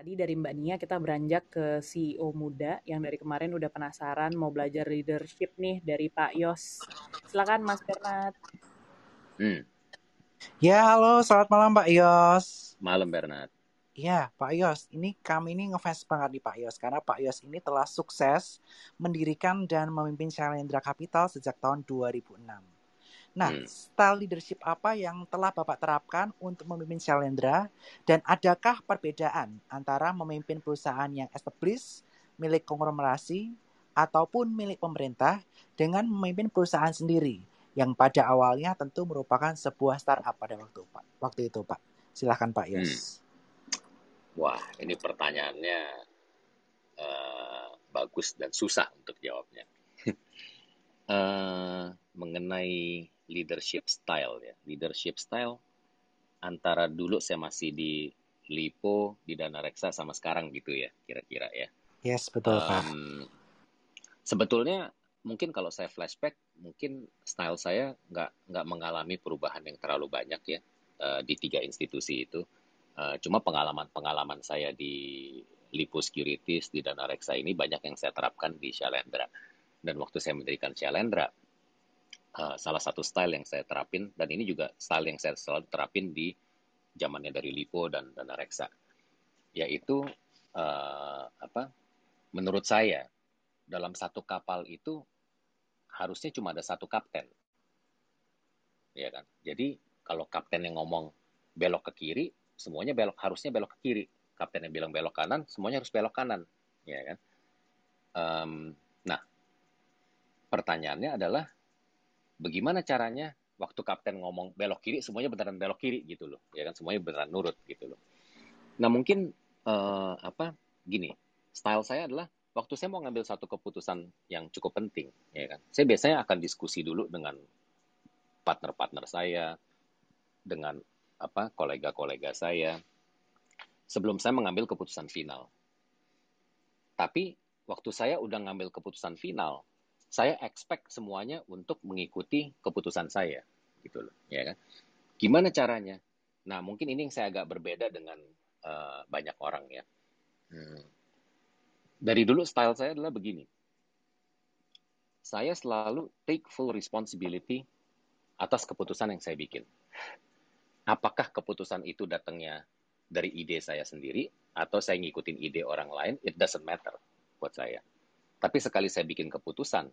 Tadi dari Mbak Nia kita beranjak ke CEO muda yang dari kemarin udah penasaran mau belajar leadership nih dari Pak Yos. Silakan Mas Bernard. Hmm, Ya, halo, selamat malam Pak Yos. malam Bernard. Ya, Pak Yos, ini kami ini ngefans banget nih Pak Yos, karena Pak Yos ini telah sukses mendirikan dan memimpin Shalendra Capital sejak tahun 2006. Nah, Hmm. style leadership apa yang telah Bapak terapkan untuk memimpin Shalendra, dan adakah perbedaan antara memimpin perusahaan yang established, milik konglomerasi, ataupun milik pemerintah, dengan memimpin perusahaan sendiri, yang pada awalnya tentu merupakan sebuah startup pada waktu Pak. Waktu itu Pak. Silahkan Pak Yos. Wah, ini pertanyaannya eh, bagus dan susah untuk jawabnya. Eh, mengenai leadership style ya, leadership style antara dulu saya masih di Lipo, di Dana Reksa sama sekarang gitu ya, kira-kira ya. Yes, betul Pak. Em, sebetulnya mungkin kalau saya flashback, mungkin style saya nggak nggak mengalami perubahan yang terlalu banyak ya eh, di tiga institusi itu. Eh, cuma pengalaman-pengalaman saya di Lipo Securities, di Dana Reksa ini banyak yang saya terapkan di Shalendra. Dan waktu saya mendirikan Shalendra, eh, salah satu style yang saya terapin, dan ini juga style yang saya selalu terapin di zamannya dari Lipo dan Dana Reksa, yaitu eh, apa? Menurut saya dalam satu kapal itu harusnya cuma ada satu kapten, ya kan? Jadi kalau kapten yang ngomong belok ke kiri, semuanya belok harusnya belok ke kiri. Kapten yang bilang belok kanan, semuanya harus belok kanan, ya kan? Em, nah, pertanyaannya adalah bagaimana caranya waktu kapten ngomong belok kiri, semuanya beneran belok kiri gitu loh, ya kan? Semuanya beneran nurut gitu loh. Nah mungkin eh, apa gini, style saya adalah waktu saya mau ngambil satu keputusan yang cukup penting, ya kan? Saya biasanya akan diskusi dulu dengan partner-partner saya, dengan apa kolega-kolega saya, sebelum saya mengambil keputusan final. Tapi waktu saya udah ngambil keputusan final, saya expect semuanya untuk mengikuti keputusan saya, gitu loh, ya kan? Gimana caranya? Nah, mungkin ini yang saya agak berbeda dengan eh, banyak orang ya. Hmm. Dari dulu style saya adalah begini. Saya selalu take full responsibility atas keputusan yang saya bikin. Apakah keputusan itu datangnya dari ide saya sendiri atau saya ngikutin ide orang lain, it doesn't matter buat saya. Tapi sekali saya bikin keputusan,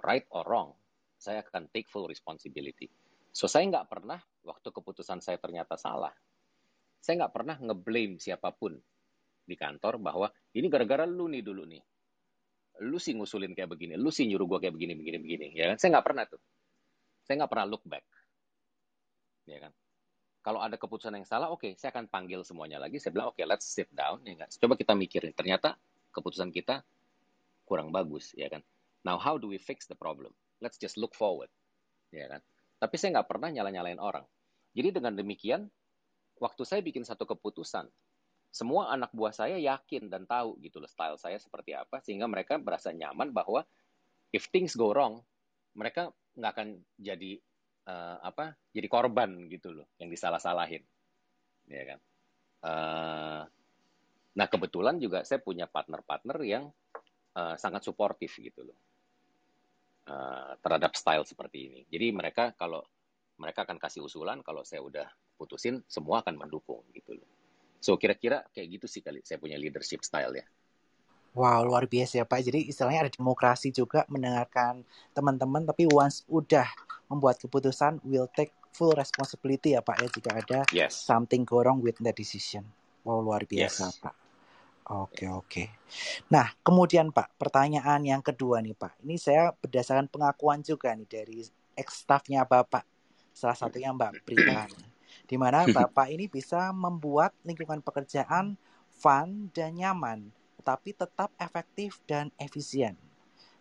right or wrong, saya akan take full responsibility. So saya nggak pernah waktu keputusan saya ternyata salah, saya nggak pernah ngeblame siapa pun di kantor bahwa ini gara-gara lu nih dulu nih. Lu sih ngusulin kayak begini, lu sih nyuruh gua kayak begini, begini, begini. Ya kan? Saya nggak pernah tuh. Saya nggak pernah look back. Ya kan? Kalau ada keputusan yang salah, oke, saya akan panggil semuanya lagi. Saya bilang, oke, let's sit down. Ya kan? Coba kita mikirin. Ternyata keputusan kita kurang bagus, ya kan? Now, how do we fix the problem? Let's just look forward, ya kan? Tapi saya nggak pernah nyala-nyalain orang. Jadi dengan demikian, waktu saya bikin satu keputusan, semua anak buah saya yakin dan tahu gitu loh style saya seperti apa, sehingga mereka merasa nyaman bahwa if things go wrong, mereka nggak akan jadi eh, apa? Jadi korban gitu loh, yang disalah-salahin, ya kan? Eh, nah kebetulan juga saya punya partner-partner yang eh, sangat suportif gitu loh eh, terhadap style seperti ini. Jadi mereka kalau mereka akan kasih usulan, kalau saya udah putusin, semua akan mendukung gitu loh. So kira-kira kayak gitu sih kali saya punya leadership style ya. Wow, luar biasa ya Pak. Jadi istilahnya ada demokrasi juga mendengarkan teman-teman, tapi once udah membuat keputusan, will take full responsibility ya Pak ya jika ada Yes. something go wrong with that decision. Wow, luar biasa Yes. Pak. Oke, oke. Nah, kemudian Pak, pertanyaan yang kedua nih Pak. Ini saya berdasarkan pengakuan juga nih dari ex-staffnya Bapak. Salah satunya Mbak Prita. Di mana Bapak ini bisa membuat lingkungan pekerjaan fun dan nyaman, tetapi tetap efektif dan efisien.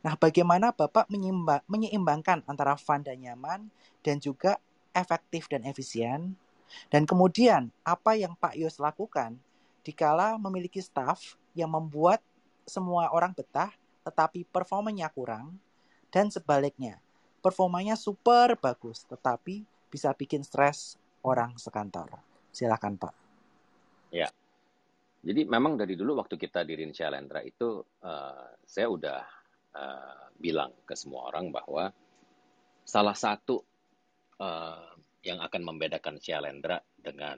Nah, bagaimana Bapak menyeimba- menyeimbangkan antara fun dan nyaman dan juga efektif dan efisien? Dan kemudian, apa yang Pak Yos lakukan dikala memiliki staff yang membuat semua orang betah tetapi performanya kurang dan sebaliknya, performanya super bagus tetapi bisa bikin stres orang sekantor. Silakan Pak. Jadi memang dari dulu waktu kita di Rinsya Lendra itu uh, saya udah uh, bilang ke semua orang bahwa salah satu uh, yang akan membedakan Shalendra dengan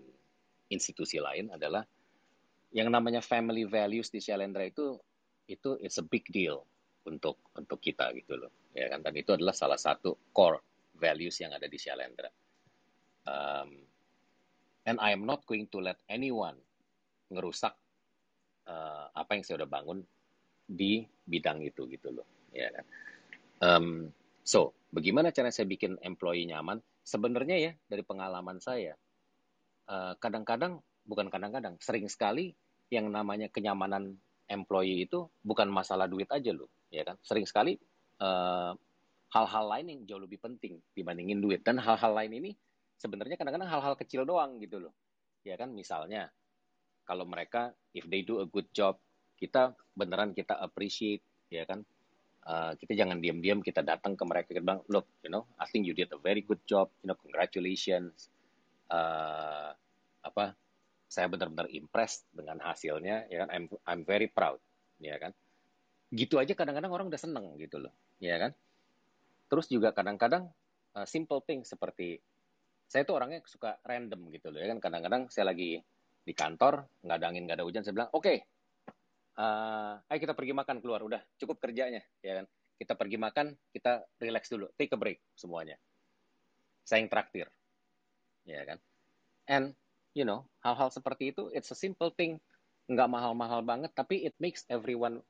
institusi lain adalah yang namanya family values di Shalendra itu itu it's a big deal untuk untuk kita gitu loh. Ya kan? Dan itu adalah salah satu core values yang ada di Shalendra. Um, and I am not going to let anyone ngerusak uh, apa yang saya udah bangun di bidang itu gitu loh. Ya kan? Um, so bagaimana cara saya bikin employee nyaman sebenarnya ya dari pengalaman saya kadang kadang-kadang bukan kadang-kadang. Sering sekali yang namanya kenyamanan employee itu bukan masalah duit aja loh ya kan? Sering sekali uh, hal-hal lain yang jauh lebih penting dibandingin duit. Dan hal-hal lain ini sebenarnya kadang-kadang hal-hal kecil doang gitu loh. Ya kan? Misalnya kalau mereka if they do a good job kita beneran kita appreciate ya kan? Uh, kita jangan diam-diam kita datang ke mereka kita bilang look you know I think you did a very good job you know congratulations uh, apa saya benar-benar impressed dengan hasilnya ya kan? I'm I'm very proud ya kan? Gitu aja kadang-kadang orang udah seneng gitu loh ya kan? Terus juga kadang-kadang uh, simple thing seperti saya tuh orangnya suka random gitu loh ya kan? Kadang-kadang saya lagi di kantor nggak ada angin nggak ada hujan saya bilang oke okay, uh, ayo kita pergi makan keluar udah cukup kerjanya ya kan? Kita pergi makan kita relax dulu take a break semuanya. Saya yang traktir ya kan? And you know hal-hal seperti itu it's a simple thing nggak mahal-mahal banget tapi it makes everyone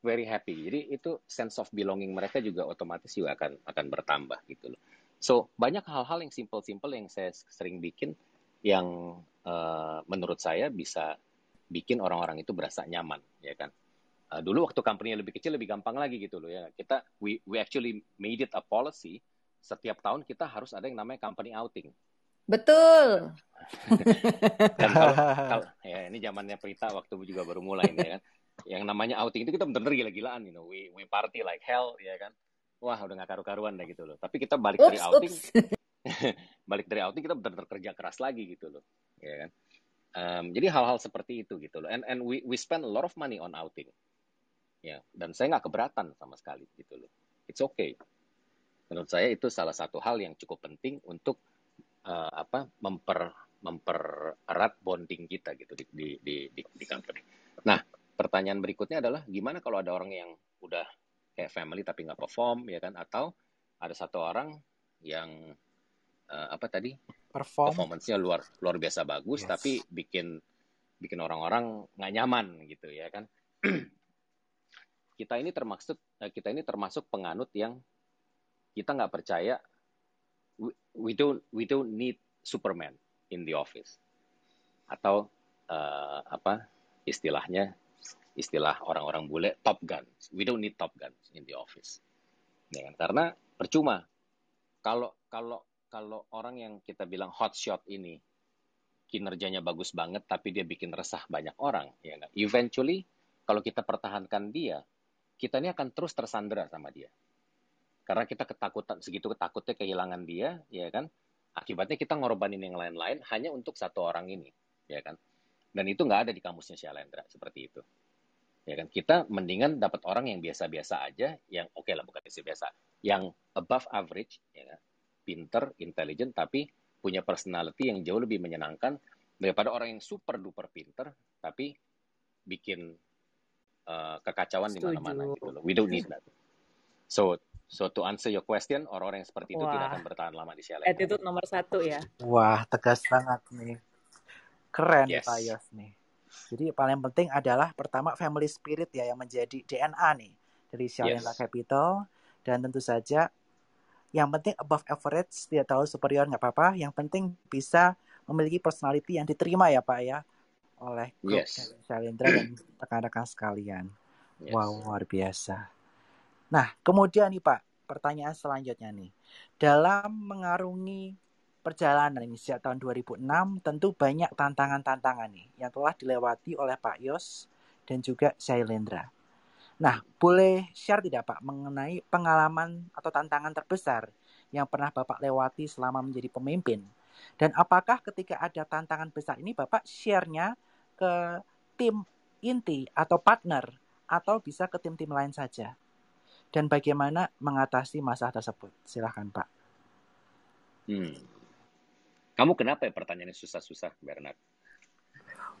very happy. Jadi itu sense of belonging mereka juga otomatis juga akan akan bertambah gitu loh. So banyak hal-hal yang simple-simple yang saya sering bikin yang uh, menurut saya bisa bikin orang-orang itu berasa nyaman, ya kan. Uh, dulu waktu company lebih kecil lebih gampang lagi gitu loh ya. Kita we we actually made it a policy setiap tahun kita harus ada yang namanya company outing. Betul. Dan kalau, kalau ya ini zamannya Prita waktu juga baru mulai ya kan. Yang namanya outing itu kita bener-bener gila-gilaan you know. We we party like hell ya kan. Wah udah gak karu-karuan dah gitu loh. Tapi kita balik oops, dari outing balik dari outing kita bener-bener kerja keras lagi gitu loh ya kan. Um, jadi hal-hal seperti itu gitu loh. And and we we spend a lot of money on outing. Ya dan saya nggak keberatan sama sekali gitu loh. It's okay. Menurut saya itu salah satu hal yang cukup penting untuk uh, apa memper mempererat bonding kita gitu di di di, di, di company. Nah, pertanyaan berikutnya adalah gimana kalau ada orang yang udah kayak family tapi nggak perform ya kan atau ada satu orang yang uh, apa tadi perform performance-nya luar luar biasa bagus yes. tapi bikin bikin orang-orang nggak nyaman gitu ya kan kita ini termasuk eh, kita ini termasuk penganut yang kita nggak percaya we, don't we don't need Superman in the office atau uh, apa istilahnya istilah orang-orang bule top guns. We don't need top guns in the office. Ya kan? Karena percuma kalau kalau kalau orang yang kita bilang hot shot ini kinerjanya bagus banget tapi dia bikin resah banyak orang ya kan? Eventually kalau kita pertahankan dia, kita ini akan terus tersandera sama dia. Karena kita ketakutan segitu ketakutnya kehilangan dia, ya kan? Akibatnya kita ngorbanin yang lain-lain hanya untuk satu orang ini, ya kan? Dan itu nggak ada di kamusnya Shalendra seperti itu ya kan kita mendingan dapat orang yang biasa-biasa aja yang oke okay lah bukan biasa biasa yang above average ya kan? pinter intelligent tapi punya personality yang jauh lebih menyenangkan daripada orang yang super duper pinter tapi bikin uh, kekacauan di mana-mana gitu loh we don't need that so so to answer your question orang-orang yang seperti itu Wah. tidak akan bertahan lama di Shell attitude nomor satu ya Wah tegas banget nih keren yes. Pak Yos nih jadi paling penting adalah pertama family spirit ya yang menjadi DNA nih dari Shalenda yes. Capital dan tentu saja yang penting above average tidak terlalu superior nggak apa-apa yang penting bisa memiliki personality yang diterima ya Pak ya oleh grup yes. Shalendra dan rekan-rekan sekalian. Yes. Wow luar biasa. Nah kemudian nih Pak pertanyaan selanjutnya nih dalam mengarungi perjalanan ini sejak tahun 2006 tentu banyak tantangan-tantangan nih yang telah dilewati oleh Pak Yos dan juga Shailendra. Nah, boleh share tidak Pak mengenai pengalaman atau tantangan terbesar yang pernah Bapak lewati selama menjadi pemimpin? Dan apakah ketika ada tantangan besar ini Bapak share-nya ke tim inti atau partner atau bisa ke tim-tim lain saja? Dan bagaimana mengatasi masalah tersebut? Silahkan Pak. Hmm. Kamu kenapa ya pertanyaannya susah-susah, Bernard?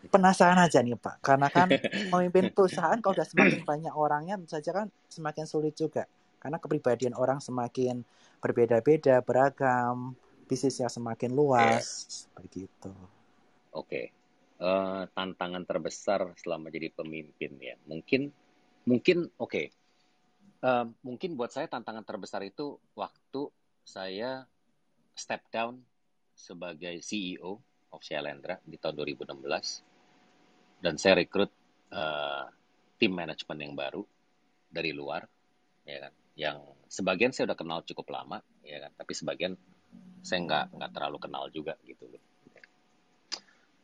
Penasaran aja nih Pak, karena kan memimpin perusahaan kalau udah semakin banyak orangnya saja kan semakin sulit juga. Karena kepribadian orang semakin berbeda-beda, beragam, bisnisnya semakin luas, yeah. begitu. Oke, okay. uh, eh, tantangan terbesar selama jadi pemimpin ya, mungkin, mungkin oke, okay. Uh, mungkin buat saya tantangan terbesar itu waktu saya step down sebagai CEO of Shalendra di tahun 2016 dan saya rekrut uh, tim manajemen yang baru dari luar ya kan? Yang sebagian saya udah kenal cukup lama ya kan? Tapi sebagian saya nggak nggak terlalu kenal juga gitu loh.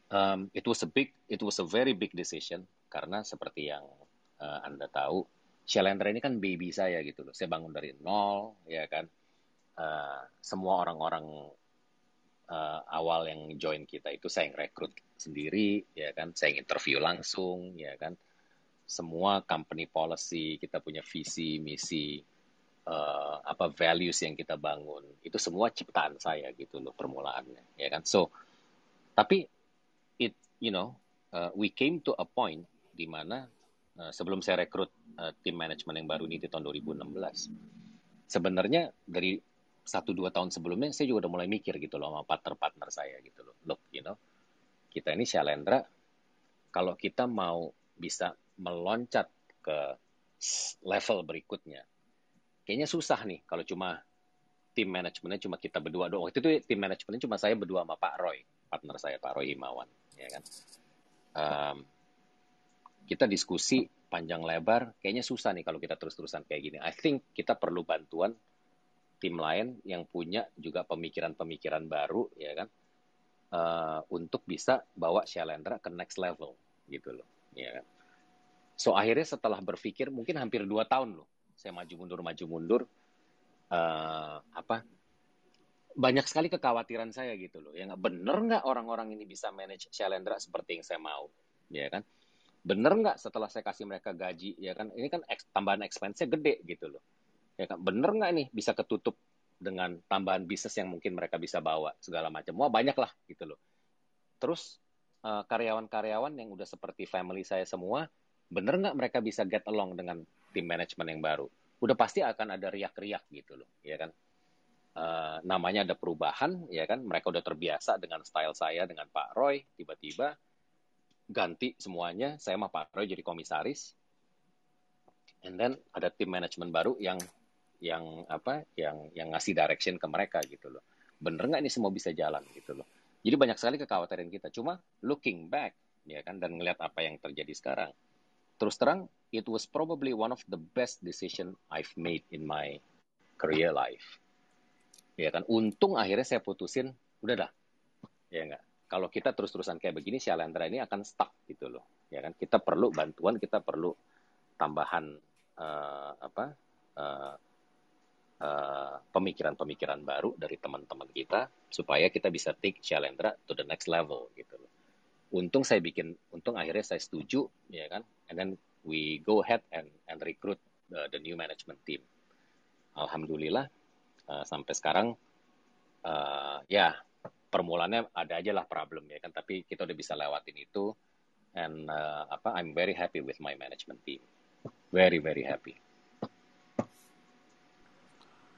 Um, it was a big it was a very big decision karena seperti yang uh, anda tahu Shalendra ini kan baby saya gitu loh. Saya bangun dari nol ya kan. Uh, semua orang-orang uh, awal yang join kita itu saya yang rekrut sendiri ya kan. Saya yang interview langsung ya kan. Semua company policy kita punya visi misi uh, apa values yang kita bangun itu semua ciptaan saya gitu loh permulaannya ya kan. So tapi it you know uh, we came to a point di mana uh, sebelum saya rekrut uh, tim manajemen yang baru ini di tahun 2016 sebenarnya dari satu dua tahun sebelumnya saya juga udah mulai mikir gitu loh sama partner-partner saya gitu loh. Look, you know, kita ini Shalendra, kalau kita mau bisa meloncat ke level berikutnya, kayaknya susah nih kalau cuma tim manajemennya cuma kita berdua doang. Waktu itu tim manajemennya cuma saya berdua sama Pak Roy, partner saya Pak Roy Imawan, ya kan. Um, kita diskusi panjang lebar, kayaknya susah nih kalau kita terus-terusan kayak gini. I think kita perlu bantuan tim lain yang punya juga pemikiran-pemikiran baru ya kan? Uh, untuk bisa bawa Shalendra ke next level gitu loh ya kan? So akhirnya setelah berpikir mungkin hampir dua tahun loh saya maju mundur maju mundur uh, apa banyak sekali kekhawatiran saya gitu loh. Ya nggak bener nggak orang-orang ini bisa manage Shalendra seperti yang saya mau ya kan bener nggak setelah saya kasih mereka gaji ya kan? Ini kan tambahan expense-nya gede gitu loh. Ya kan? Bener nggak nih bisa ketutup dengan tambahan bisnis yang mungkin mereka bisa bawa segala macam. Wah banyak lah gitu loh. Terus eh, karyawan-karyawan yang udah seperti family saya semua bener nggak mereka bisa get along dengan tim manajemen yang baru? Udah pasti akan ada riak-riak gitu loh ya kan? Uh, namanya ada perubahan ya kan? Mereka udah terbiasa dengan style saya dengan Pak Roy tiba-tiba ganti semuanya saya sama Pak Roy jadi komisaris. And then ada tim manajemen baru yang yang apa yang yang ngasih direction ke mereka gitu loh. Bener nggak ini semua bisa jalan gitu loh? Jadi banyak sekali kekhawatiran kita. Cuma looking back ya kan dan ngelihat apa yang terjadi sekarang. Terus terang it was probably one of the best decision I've made in my career life. Ya kan untung akhirnya saya putusin udah dah. Ya enggak kalau kita terus-terusan kayak begini si Alendra ini akan stuck gitu loh ya kan kita perlu bantuan kita perlu tambahan uh, apa uh, Eh, pemikiran-pemikiran uh, baru dari teman-teman kita supaya kita bisa take Shalendra to the next level gitu loh. Untung saya bikin, untung akhirnya saya setuju ya kan, and then we go ahead and and recruit the, the new management team. Alhamdulillah uh, sampai sekarang uh, ya permulaannya ada aja lah problem ya kan, tapi kita udah bisa lewatin itu and uh, apa I'm very happy with my management team, very very happy.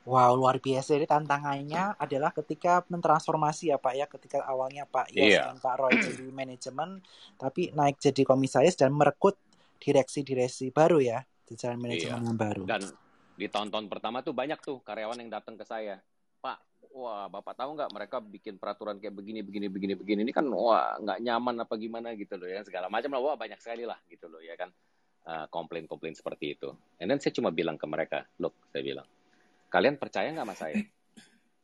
Wow, luar biasa. Jadi tantangannya adalah ketika mentransformasi ya Pak ya, ketika awalnya Pak Yes yeah. dan Pak Roy jadi manajemen, tapi naik jadi komisaris dan merekrut direksi-direksi baru ya, di jalan manajemen yeah. yang baru. Dan di tahun-tahun pertama tuh banyak tuh karyawan yang datang ke saya, Pak, wah Bapak tahu nggak mereka bikin peraturan kayak begini, begini, begini, begini, ini kan wah nggak nyaman apa gimana gitu loh ya, segala macam lah, wah banyak sekali lah gitu loh ya kan, uh, komplain-komplain seperti itu. And then saya cuma bilang ke mereka, look, saya bilang, kalian percaya nggak sama saya?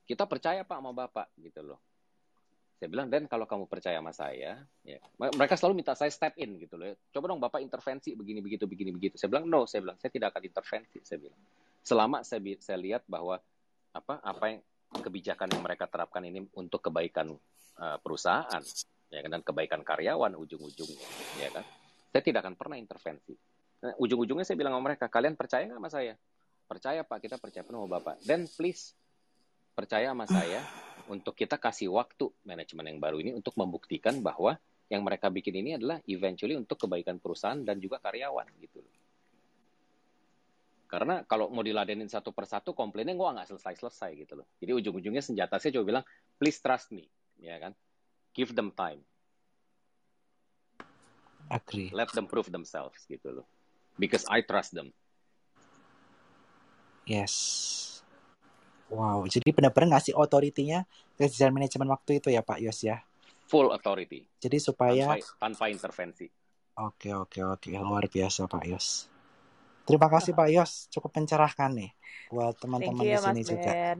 Kita percaya Pak sama Bapak gitu loh. Saya bilang, dan kalau kamu percaya sama saya, ya, mereka selalu minta saya step in gitu loh. Coba dong Bapak intervensi begini begitu begini begitu. Saya bilang no, saya bilang saya tidak akan intervensi. Saya bilang selama saya saya lihat bahwa apa apa yang kebijakan yang mereka terapkan ini untuk kebaikan uh, perusahaan, ya kan, dan kebaikan karyawan ujung-ujungnya, ya kan. Saya tidak akan pernah intervensi. Nah, ujung-ujungnya saya bilang sama mereka, kalian percaya nggak sama saya? Percaya Pak, kita percaya penuh Bapak. Then please, percaya sama saya untuk kita kasih waktu manajemen yang baru ini untuk membuktikan bahwa yang mereka bikin ini adalah eventually untuk kebaikan perusahaan dan juga karyawan gitu loh. Karena kalau mau diladenin satu persatu, komplainnya gua nggak selesai-selesai gitu loh. Jadi ujung-ujungnya senjata saya coba bilang, please trust me, ya kan? Give them time. Agree. Let them prove themselves gitu loh. Because I trust them. Yes. Wow, jadi benar-benar ngasih otoritinya ke desain manajemen waktu itu ya Pak Yos ya? Full authority. Jadi supaya... Tanpa, tanpa intervensi. Oke, oke, oke. Luar biasa Pak Yos. Terima kasih Pak Yos, cukup mencerahkan nih buat teman-teman di sini juga. Ben.